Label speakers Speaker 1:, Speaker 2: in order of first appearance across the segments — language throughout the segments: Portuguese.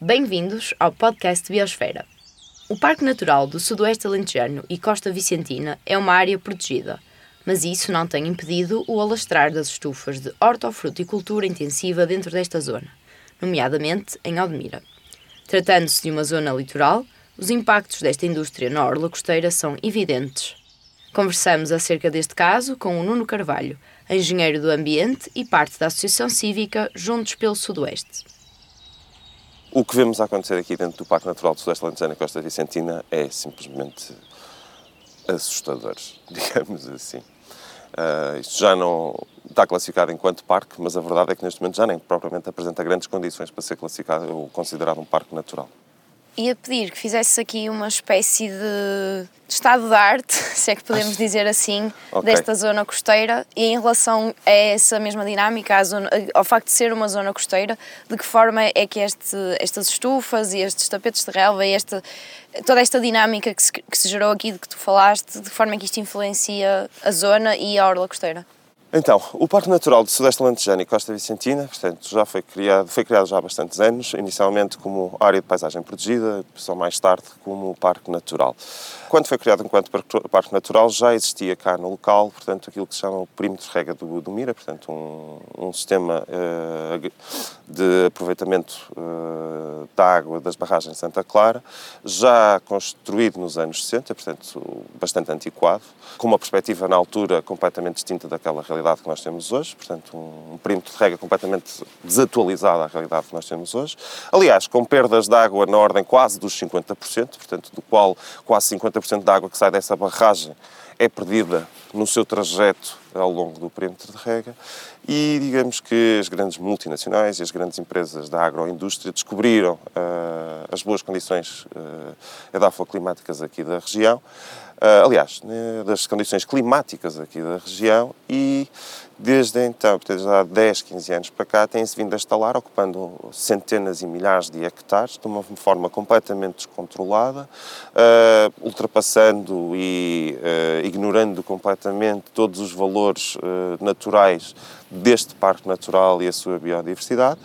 Speaker 1: Bem-vindos ao podcast Biosfera. O Parque Natural do Sudoeste Alentejano e Costa Vicentina é uma área protegida, mas isso não tem impedido o alastrar das estufas de hortofruticultura intensiva dentro desta zona, nomeadamente em Aldemira. Tratando-se de uma zona litoral, os impactos desta indústria na orla costeira são evidentes. Conversamos acerca deste caso com o Nuno Carvalho, engenheiro do ambiente e parte da Associação Cívica Juntos pelo Sudoeste.
Speaker 2: O que vemos acontecer aqui dentro do Parque Natural do Sudoeste Alentejano e Costa Vicentina é simplesmente assustador, digamos assim. Uh, isto já não está classificado enquanto parque, mas a verdade é que neste momento já nem propriamente apresenta grandes condições para ser classificado ou considerado um parque natural
Speaker 1: ia pedir que fizesse aqui uma espécie de estado de arte, se é que podemos dizer assim, okay. desta zona costeira e em relação a essa mesma dinâmica, zona, ao facto de ser uma zona costeira, de que forma é que este, estas estufas e estes tapetes de relva e esta, toda esta dinâmica que se, que se gerou aqui de que tu falaste, de que forma é que isto influencia a zona e a orla costeira?
Speaker 2: Então, o Parque Natural do Sudeste Alentejano e Costa Vicentina, portanto, já foi criado, foi criado já há bastantes anos, inicialmente como área de paisagem protegida, só mais tarde como Parque Natural. Quando foi criado enquanto Parque Natural, já existia cá no local, portanto, aquilo que se chama o perímetro de rega do, do Mira, portanto, um, um sistema uh, de aproveitamento uh, da água das barragens de Santa Clara, já construído nos anos 60, portanto, bastante antiquado, com uma perspectiva na altura completamente distinta daquela realidade realidade que nós temos hoje, portanto, um, um perímetro de rega completamente desatualizado à realidade que nós temos hoje. Aliás, com perdas de água na ordem quase dos 50%, portanto, do qual quase 50% da água que sai dessa barragem é perdida no seu trajeto ao longo do perímetro de rega e digamos que as grandes multinacionais e as grandes empresas da agroindústria descobriram uh, as boas condições uh, edafoclimáticas aqui da região Uh, aliás, né, das condições climáticas aqui da região e desde então, desde há 10, 15 anos para cá, tem-se vindo a instalar, ocupando centenas e milhares de hectares de uma forma completamente descontrolada, uh, ultrapassando e uh, ignorando completamente todos os valores naturais deste parque natural e a sua biodiversidade.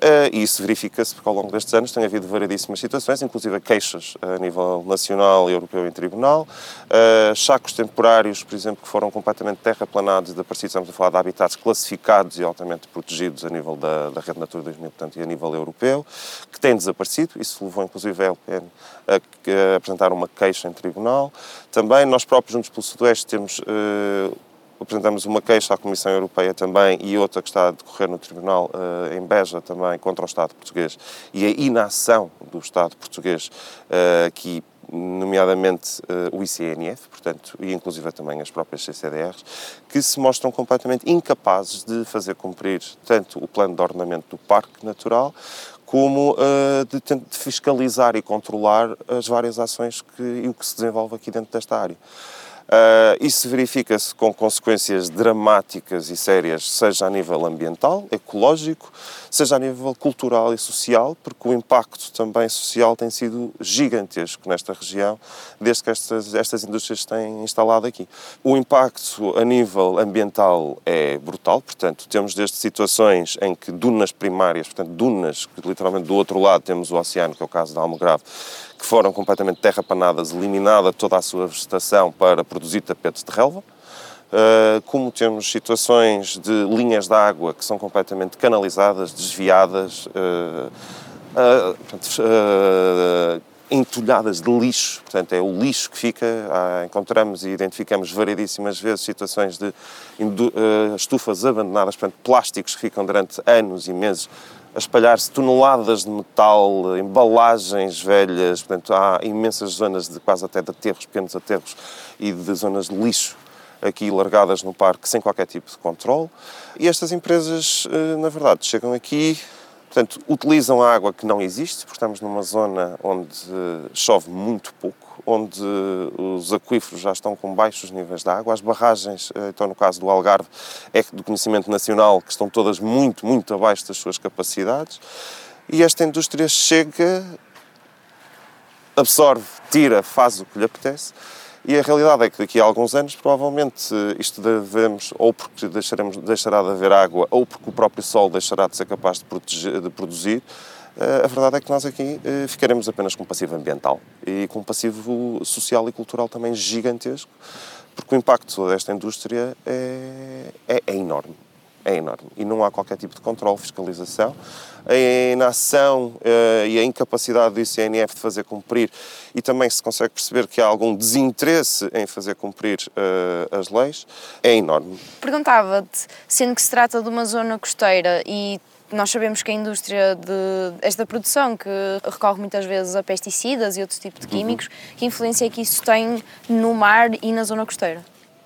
Speaker 2: Uh, e isso verifica-se porque ao longo destes anos tem havido variedíssimas situações, inclusive queixas a nível nacional, europeu e em tribunal, uh, sacos temporários, por exemplo, que foram completamente terraplanados e de partir estamos a falar de habitats classificados e altamente protegidos a nível da, da Rede Natura 2000, portanto, e a nível europeu, que têm desaparecido, isso levou inclusive a LPN a, a apresentar uma queixa em tribunal. Também nós próprios, juntos pelo Sudoeste, temos apresentamos uma queixa à Comissão Europeia também e outra que está a decorrer no Tribunal uh, em Beja também contra o Estado português e a inação do Estado português uh, aqui nomeadamente uh, o ICNF, portanto, e inclusive também as próprias CCDRs, que se mostram completamente incapazes de fazer cumprir tanto o plano de ordenamento do Parque Natural, como uh, de, de, fiscalizar e controlar as várias ações que, e o que se desenvolve aqui dentro desta área. Uh, isso verifica-se com consequências dramáticas e sérias, seja a nível ambiental, ecológico, seja a nível cultural e social, porque o impacto também social tem sido gigantesco nesta região, desde que estas, estas indústrias têm instalado aqui. O impacto a nível ambiental é brutal, portanto, temos desde situações em que dunas primárias, portanto, dunas que literalmente do outro lado temos o oceano, que é o caso da Almograve, que foram completamente terrapanadas, eliminada toda a sua vegetação para produzir tapetes de relva. Uh, como temos situações de linhas de água que são completamente canalizadas, desviadas, uh, uh, entulhadas de lixo, portanto é o lixo que fica, encontramos e identificamos variedíssimas vezes situações de estufas abandonadas, portanto plásticos que ficam durante anos e meses a espalhar-se toneladas de metal, embalagens velhas, portanto há imensas zonas de quase até de aterros, pequenos aterros e de zonas de lixo aqui largadas no parque sem qualquer tipo de controle. E estas empresas, eh, na verdade, chegam aqui, portanto, utilizam água que não existe, porque estamos numa zona onde chove muito pouco, onde os aquíferos já estão com baixos níveis de água. As barragens, eh, então no caso do Algarve, é do conhecimento nacional, que estão todas muito, muito abaixo das suas capacidades. E esta indústria chega, absorve, tira, faz o que lhe apetece. E a realidade é que daqui a alguns anos, provavelmente, isto devemos, ou porque deixaremos, deixará de haver água, ou porque o próprio sol deixará de ser capaz de, proteger, de produzir, a verdade é que nós aqui ficaremos apenas com um passivo ambiental e com um passivo social e cultural também gigantesco, porque o impacto desta indústria é, é, é enorme é enorme e não há qualquer tipo de controle, fiscalização. A inação uh, e a incapacidade do ICNF de fazer cumprir e também se consegue perceber que há algum desinteresse em fazer cumprir uh, as leis é enorme.
Speaker 1: Perguntava-te, sendo que se trata de uma zona costeira e nós sabemos que a indústria de esta produção, que recorre muitas vezes a pesticidas e outros tipos de químicos, uhum. que influência é que isso tem no mar e na zona costeira?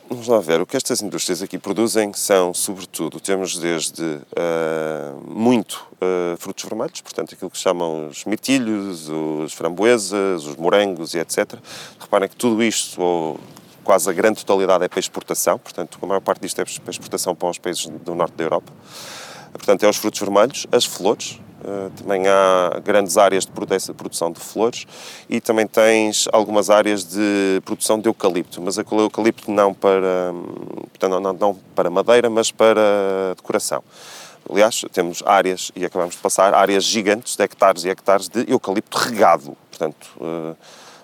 Speaker 2: Vamos lá ver, o que estas indústrias aqui produzem são, sobretudo, temos desde uh, muito uh, frutos vermelhos, portanto, aquilo que chamam os mirtilhos, os framboesas, os morangos e etc. Reparem que tudo isto, ou quase a grande totalidade, é para exportação, portanto, a maior parte disto é para exportação para os países do norte da Europa. Portanto, é os frutos vermelhos, as flores, eh, também há grandes áreas de produção de flores e também tens algumas áreas de produção de eucalipto, mas o eucalipto não para, portanto, não, não para madeira, mas para decoração. Aliás, temos áreas, e acabamos de passar, áreas gigantes de hectares e hectares de eucalipto regado. Portanto, eh,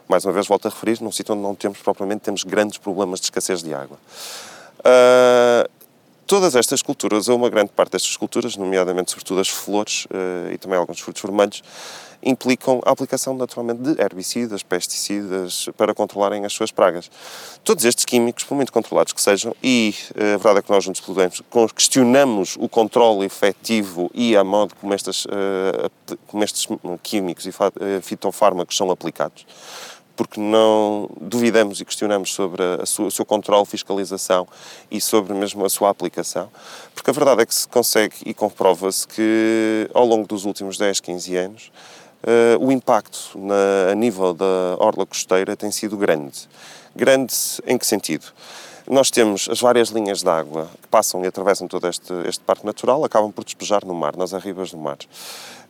Speaker 2: mais uma vez volto a referir, num sítio onde não temos propriamente, temos grandes problemas de escassez de água. Uh, Todas estas culturas, ou uma grande parte destas culturas, nomeadamente sobretudo as flores uh, e também alguns frutos vermelhos, implicam a aplicação naturalmente de herbicidas, pesticidas, para controlarem as suas pragas. Todos estes químicos, por muito controlados que sejam, e uh, a verdade é que nós juntos podemos, questionamos o controle efetivo e a modo como, estas, uh, como estes químicos e fitofármacos são aplicados, porque não duvidamos e questionamos sobre a sua, o seu controle, fiscalização e sobre mesmo a sua aplicação, porque a verdade é que se consegue e comprova-se que ao longo dos últimos 10, 15 anos uh, o impacto na, a nível da orla costeira tem sido grande. Grande em que sentido? Nós temos as várias linhas de água que passam e atravessam todo este, este parque natural, acabam por despejar no mar, nas arribas do mar.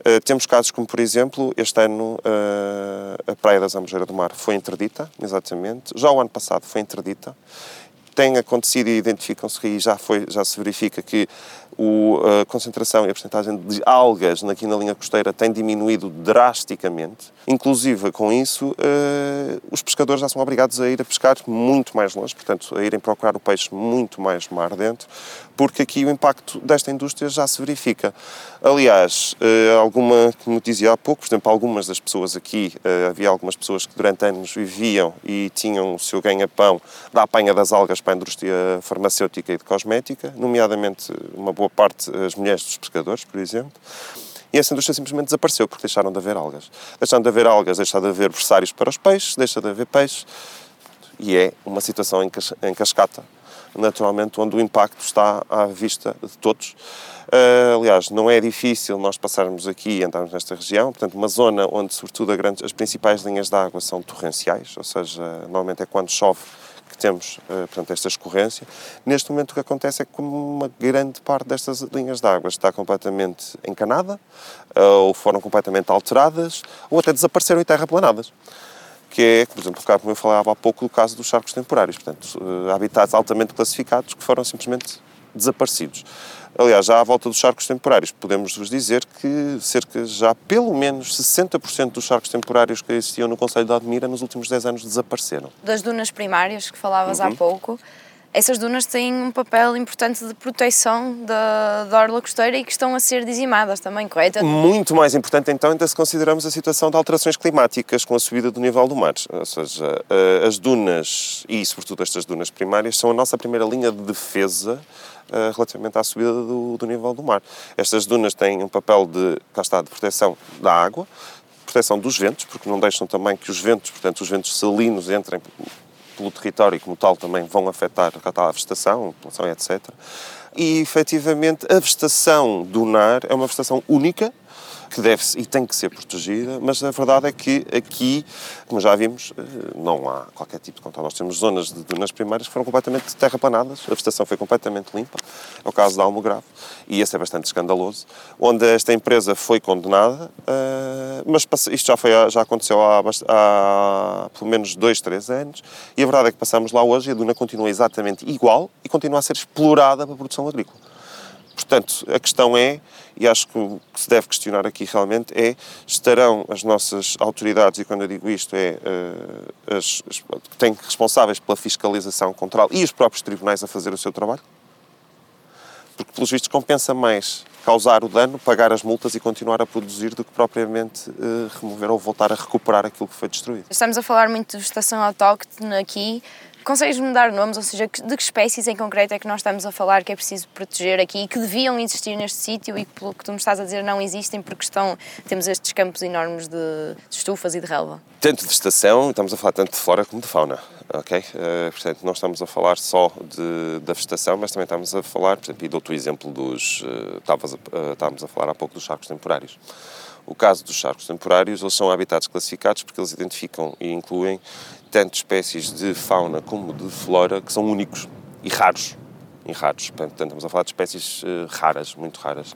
Speaker 2: Uh, temos casos como, por exemplo, este ano uh, a Praia da Zambujeira do Mar foi interdita, exatamente. Já o ano passado foi interdita. Tem acontecido e identificam-se e já, foi, já se verifica que o, a concentração e a porcentagem de algas aqui na linha costeira tem diminuído drasticamente. Inclusive, com isso, uh, os pescadores já são obrigados a ir a pescar muito mais longe, portanto, a irem procurar o peixe muito mais mar dentro, porque aqui o impacto desta indústria já se verifica. Aliás, uh, alguma, como dizia há pouco, por exemplo, algumas das pessoas aqui, uh, havia algumas pessoas que durante anos viviam e tinham o seu ganha-pão da apanha das algas para a indústria farmacêutica e de cosmética, nomeadamente uma boa parte as mulheres dos pescadores, por exemplo. E essa indústria simplesmente desapareceu porque deixaram de haver algas. Deixaram de haver algas, deixaram de haver berçários para os peixes, deixa de haver peixes. E é uma situação em cascata, naturalmente, onde o impacto está à vista de todos. Uh, aliás, não é difícil nós passarmos aqui e entrarmos nesta região, portanto, uma zona onde, sobretudo, as principais linhas de água são torrenciais, ou seja, normalmente é quando chove temos uh, portanto, esta escorrência. Neste momento o que acontece é que uma grande parte destas linhas de água está completamente encanada, uh, ou foram completamente alteradas, ou até desapareceram e terraplanadas. Que é, por exemplo, como eu falava há pouco, o caso dos charcos temporários, portanto, uh, habitats altamente classificados que foram simplesmente desaparecidos. Aliás, já à volta dos charcos temporários, podemos vos dizer que cerca já pelo menos 60% dos charcos temporários que existiam no Conselho de Admira nos últimos 10 anos desapareceram.
Speaker 1: Das dunas primárias que falavas uhum. há pouco, essas dunas têm um papel importante de proteção da, da orla costeira e que estão a ser dizimadas também, correto?
Speaker 2: Muito mais importante então ainda se consideramos a situação de alterações climáticas com a subida do nível do mar. Ou seja, eh, as dunas, e sobretudo estas dunas primárias, são a nossa primeira linha de defesa uh, relativamente à subida do, do, nível do mar. Estas dunas têm um papel de, cá está, de proteção da água, proteção dos ventos, porque não deixam também que os ventos, portanto, os ventos salinos entrem pelo território e, como tal, também vão afetar a vegetação, a população, etc. E, efetivamente, a vegetação dunar é uma vegetação única, que deve e tem que ser protegida, mas a verdade é que aqui, como já vimos, eh, não há qualquer tipo de controle. Nós temos zonas de dunas primárias que foram completamente terraplanadas, a vegetação foi completamente limpa, é o caso da Almograve, e esse é bastante escandaloso, onde esta empresa foi condenada, eh, mas isto já, foi, já aconteceu há, há pelo menos dois, três anos, e a verdade é que passamos lá hoje e a duna continua exatamente igual e continua a ser explorada para a produção agrícola. Portanto, a questão é, e acho que o que se deve questionar aqui realmente é, estarão as nossas autoridades, e quando eu digo isto é uh, as, as que têm responsáveis pela fiscalização, controle e os próprios tribunais a fazer o seu trabalho? Porque, pelos vistos, compensa mais causar o dano, pagar as multas e continuar a produzir do que propriamente uh, remover ou voltar a recuperar aquilo que foi destruído.
Speaker 1: Estamos a falar muito de vegetação autóctone aqui. Consegues-me dar nomes, ou seja, de que espécies em concreto é que nós estamos a falar que é preciso proteger aqui e que deviam existir neste sítio e que, pelo que tu me estás a dizer, não existem porque estão, temos estes campos enormes de, de estufas e de relva?
Speaker 2: Tanto de vegetação, estamos a falar tanto de flora como de fauna, ok? Uh, portanto, não estamos a falar só de, da vegetação, mas também estamos a falar, por exemplo, e dou-te o exemplo dos, uh, estávamos, a, uh, estávamos a falar há pouco dos charcos temporários. O caso dos charcos temporários, eles são habitats classificados porque eles identificam e incluem tanto espécies de fauna como de flora que são únicos e raros. E raros. Portanto, estamos a falar de espécies uh, raras, muito raras.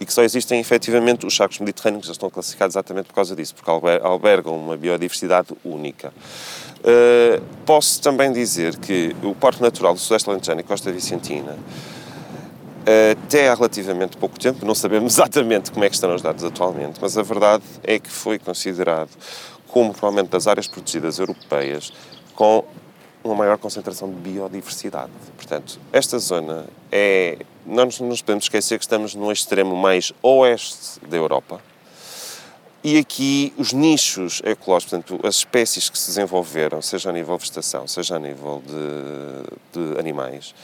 Speaker 2: E que só existem efetivamente os charcos mediterrâneos, eles estão classificados exatamente por causa disso, porque albergam uma biodiversidade única. Uh, posso também dizer que o Parque Natural do Sudeste Alentejano e Costa Vicentina até há relativamente pouco tempo, não sabemos exatamente como é que estão os dados atualmente, mas a verdade é que foi considerado como provavelmente das áreas protegidas europeias com uma maior concentração de biodiversidade. Portanto, esta zona é. Não nos, nos podemos esquecer que estamos no extremo mais oeste da Europa. E aqui os nichos ecológicos, portanto, as espécies que se desenvolveram, seja a nível de vegetação, seja a nível de, de animais,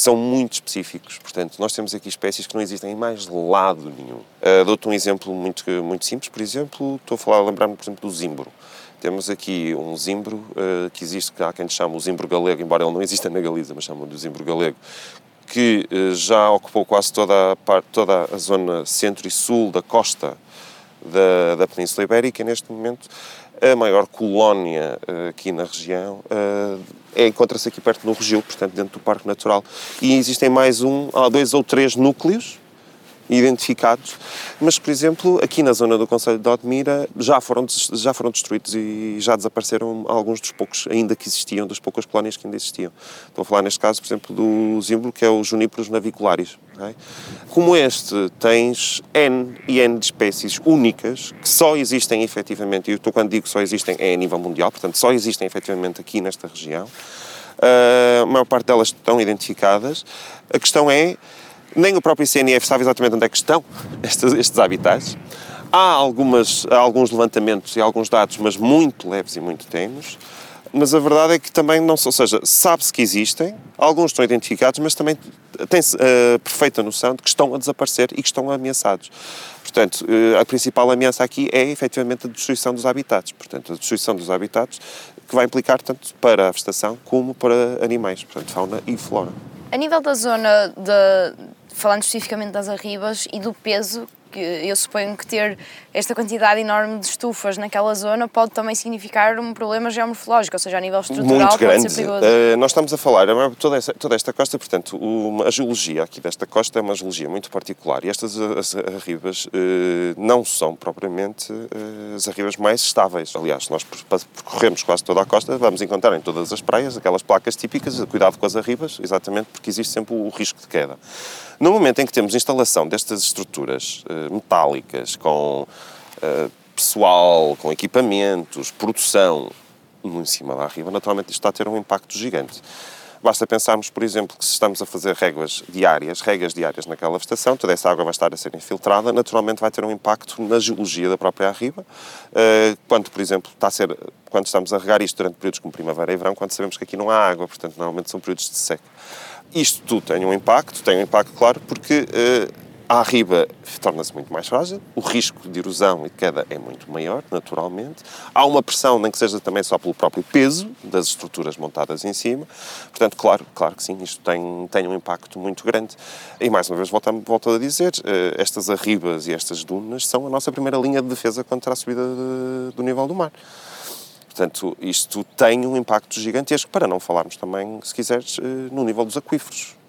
Speaker 2: são muito específicos. Portanto, nós temos aqui espécies que não existem em mais lado nenhum. Uh, Dou-te um exemplo muito, muito simples. Por exemplo, estou a falar, lembrar-me, por exemplo, do zimbro. Temos aqui um zimbro uh, que existe, que há quem chama o zimbro galego, embora ele não exista na Galiza, mas chamam de zimbro galego, que uh, já ocupou quase toda a, parte, toda a zona centro e sul da costa da, da Península Ibérica e neste momento a maior colónia uh, aqui na região uh, é, encontra-se aqui perto no Regil, portanto dentro do Parque Natural. E existem mais um, há dois ou três núcleos identificados, mas, por exemplo, aqui na zona do Conselho de Odmira já foram, já foram destruídos e já desapareceram alguns dos poucos ainda que existiam, das poucas colónias que ainda existiam. Estou a falar neste caso, por exemplo, do zimbro, que é o Juníperos navicularis. Okay? Como este, tens N e N de espécies únicas que só existem efetivamente, e eu quando digo só existem é a nível mundial, portanto só existem efetivamente aqui nesta região. Uh, a maior parte delas estão identificadas. A questão é nem o próprio CNF sabe exatamente onde é que estão estes, estes habitats. Há, algumas, alguns levantamentos e alguns dados, mas muito leves e muito tenos. Mas a verdade é que também não, ou seja, sabe-se que existem, alguns estão identificados, mas também tem-se a perfeita noção de que estão a desaparecer e que estão ameaçados. Portanto, eh, a principal ameaça aqui é efetivamente a destruição dos habitats. Portanto, a destruição dos habitats que vai implicar tanto para a vegetação como para animais, portanto, fauna e flora.
Speaker 1: A nível da zona de, falando especificamente das arribas e do peso eu suponho que ter esta quantidade enorme de estufas naquela zona pode também significar um problema geomorfológico, ou seja, a nível estrutural
Speaker 2: Muito
Speaker 1: grande.
Speaker 2: pode ser perigoso. Uh, nós estamos a falar, toda esta, toda esta costa, portanto, uma, a geologia aqui desta costa é uma geologia muito particular e estas as arribas uh, não são propriamente uh, as arribas mais estáveis. Aliás, nós percorremos quase toda a costa, vamos encontrar em todas as praias aquelas placas típicas, cuidado com as arribas, exatamente porque existe sempre o risco de queda. No momento em que temos instalação destas estruturas metálicas, com uh, pessoal, com equipamentos, produção em cima da arriba, naturalmente isto está a ter um impacto gigante. Basta pensarmos, por exemplo, que se estamos a fazer réguas diárias, regas diárias naquela estação, toda essa água vai estar a ser infiltrada, naturalmente vai ter um impacto na geologia da própria arriba. Eh, quando, por exemplo, está a ser, quando estamos a regar isto durante períodos como primavera e verão, quando sabemos que aqui não há água, portanto, normalmente são períodos de seca. Isto tudo tem um impacto, tem um impacto, claro, porque uh, a arriba torna-se muito mais frágil, o risco de erosão e de queda é muito maior, naturalmente. Há uma pressão, nem que seja também só pelo próprio peso das estruturas montadas em cima. Portanto, claro, claro que sim, isto tem, tem um impacto muito grande. E mais uma vez, volto, volto a dizer, uh, estas arribas e estas dunas são a nossa primeira linha de defesa contra a subida de, do nível do mar. Portanto, isto tem um impacto gigantesco, para não falarmos também, se quiseres, eh, no nível dos aquíferos.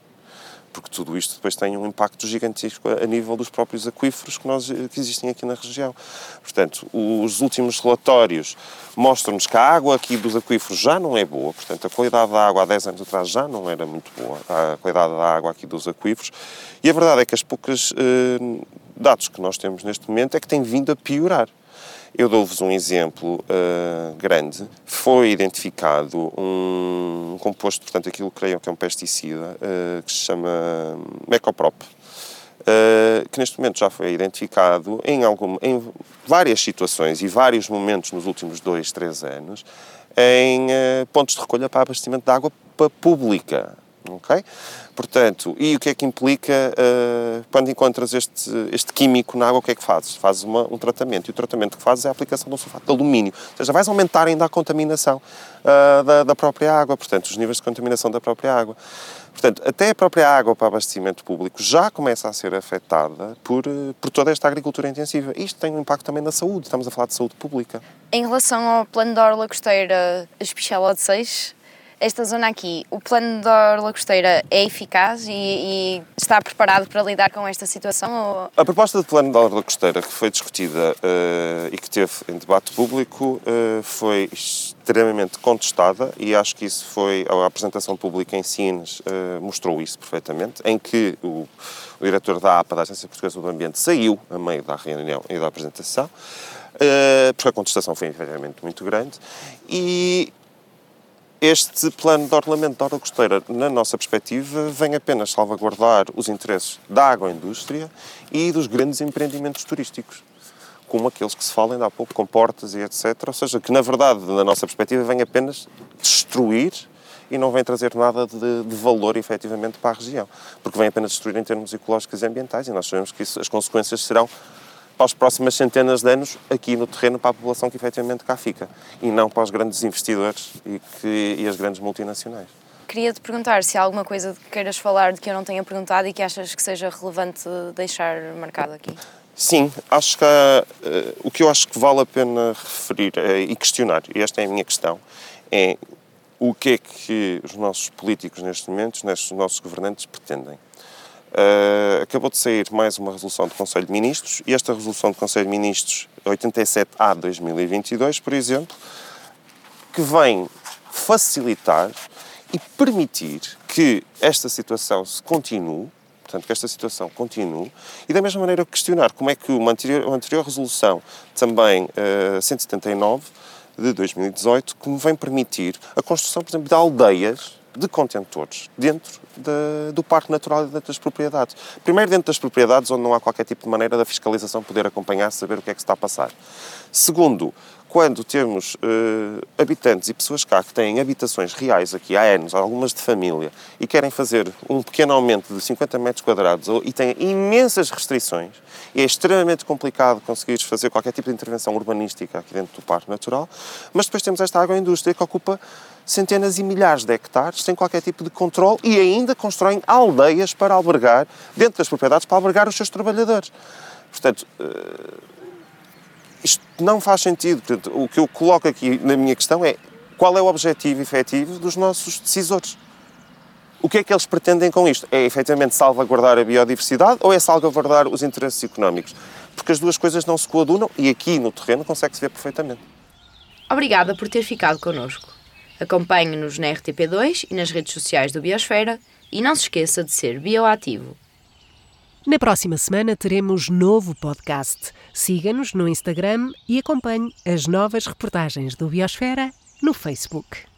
Speaker 2: Porque tudo isto depois tem um impacto gigantesco a nível dos próprios aquíferos que, nós, que existem aqui na região. Portanto, os últimos relatórios mostram-nos que a água aqui dos aquíferos já não é boa, portanto, a qualidade da água há 10 anos atrás já não era muito boa, a qualidade da água aqui dos aquíferos, e a verdade é que as poucas eh, dados que nós temos neste momento é que tem vindo a piorar. Eu dou-vos um exemplo uh, grande. Foi identificado um, composto, portanto, aquilo creio que é um pesticida, uh, que se chama Mecoprop, uh, que neste momento já foi identificado em, algum, em várias situações e vários momentos nos últimos dois, três anos, em pontos de recolha para abastecimento de água pública. Portanto, e o que é que implica uh, quando encontras este, este químico na água? O que é que fazes? Fazes uma, um tratamento e o tratamento que fazes é a aplicação de um sulfato de alumínio. Ou seja, vais aumentar ainda a contaminação uh, da, da própria água, portanto, os níveis de contaminação da própria água. Portanto, até a própria água para abastecimento público já começa a ser afetada por, eh, por toda esta agricultura intensiva. Isto tem um impacto também na saúde, estamos a falar de saúde pública.
Speaker 1: Em relação ao plano da Orla Costeira, Espichela de 6, esta zona aqui, o plano da Orla Costeira é eficaz e, e, está preparado para lidar com esta situação? Ou...
Speaker 2: A proposta de plano da Orla Costeira que foi discutida uh, e que teve em debate público uh, foi extremamente contestada e acho que isso foi, a apresentação pública em Sines uh, mostrou isso perfeitamente, em que o, o diretor da APA, da Agência Portuguesa do Ambiente, saiu a meio da reunião e da apresentação, porque a contestação foi efetivamente muito grande e este plano de ordenamento da orla costeira, na nossa perspectiva, vem apenas salvaguardar os interesses da agroindústria e dos grandes empreendimentos turísticos, como aqueles que se falam ainda há pouco, com portas e etc. Ou seja, que na verdade, na nossa perspectiva, vem apenas destruir e não vem trazer nada de, de, valor efetivamente para a região, porque vem apenas destruir em termos ecológicos e ambientais e nós sabemos que isso, as consequências serão para as próximas centenas de anos aqui no terreno para a população que efetivamente cá fica e não para os grandes investidores e, que, e as grandes multinacionais.
Speaker 1: Queria te perguntar se há alguma coisa que queiras falar de que eu não tenha perguntado e que achas que seja relevante deixar marcado aqui.
Speaker 2: Sim, acho que uh, o que eu acho que vale a pena referir uh, e questionar, e esta é a minha questão, é o que é que os nossos políticos neste momento, os nossos governantes pretendem. Uh, acabou de sair mais uma resolução do Conselho de Ministros e esta resolução do Conselho de Ministros 87A 2022, por exemplo, que vem facilitar e permitir que esta situação se continue, portanto, que esta situação continue, e da mesma maneira questionar como é que uma anterior, uma anterior resolução, também uh, 179 de 2018, que vem permitir a construção, por exemplo, de aldeias de contentores dentro de, do Parque Natural e dentro das propriedades. Primeiro, dentro das propriedades, onde não há qualquer tipo de maneira da fiscalização poder acompanhar, saber o que é que está a passar. Segundo, quando temos uh, habitantes e pessoas cá que têm habitações reais aqui há anos, algumas de família, e querem fazer um pequeno aumento de 50 metros quadrados e têm imensas restrições, é extremamente complicado conseguir fazer qualquer tipo de intervenção urbanística aqui dentro do Parque Natural, mas depois temos esta agroindústria que ocupa centenas e milhares de hectares sem qualquer tipo de controle e ainda constroem aldeias para albergar, dentro das propriedades, para albergar os seus trabalhadores. Portanto, eh, isto não faz sentido. Portanto, o que eu coloco aqui na minha questão é qual é o objetivo efetivo dos nossos decisores? O que é que eles pretendem com isto? É efetivamente salvaguardar a biodiversidade ou é salvaguardar os interesses económicos? Porque as duas coisas não se coadunam e aqui no terreno consegue-se ver perfeitamente.
Speaker 1: Obrigada por ter ficado connosco. Acompanhe-nos na RTP2 e nas redes sociais do Biosfera e não se esqueça de ser bioativo.
Speaker 3: Na próxima semana teremos novo podcast. Siga-nos no Instagram e acompanhe as novas reportagens do Biosfera no Facebook.